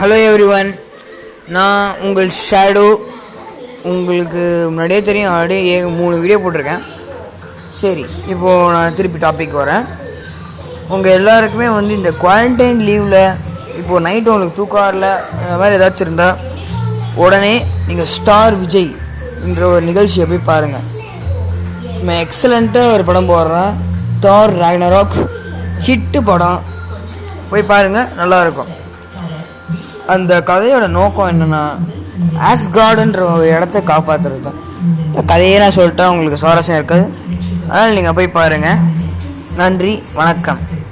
Hello every one நான் உங்கள் shadow உங்களுக்கு முன்னாடியே தெரியும் ஆல்ரெடி ஏ மூணு வீடியோ போட்டிருக்கேன். சரி இப்போது நான் திருப்பி டாபிக் வரேன். உங்கள் எல்லாருக்குமே வந்து இந்த குவாரண்டைன் லீவில் இப்போது நைட்டு உங்களுக்கு தூக்கம் வரல மாதிரி ஏதாச்சும் இருந்தால் உடனே நீங்கள் ஸ்டார் விஜய் என்ற ஒரு நிகழ்ச்சியை போய் பாருங்கள் நம்ம எக்ஸலண்ட்டாக ஒரு படம் போடுறேன் தார் ராக்னராக் ஹிட்டு படம். போய் பாருங்கள் நல்லாயிருக்கும் அந்த கதையோட நோக்கம் என்னென்னா ஆஸ்கார்டுன்ற ஒரு இடத்த காப்பாற்றுறது தான் கதையே நான் சொல்லிட்டா உங்களுக்கு சுவாரஸ்யம் இருக்காது. அதனால் நீங்கள் போய் பாருங்கள் நன்றி வணக்கம்.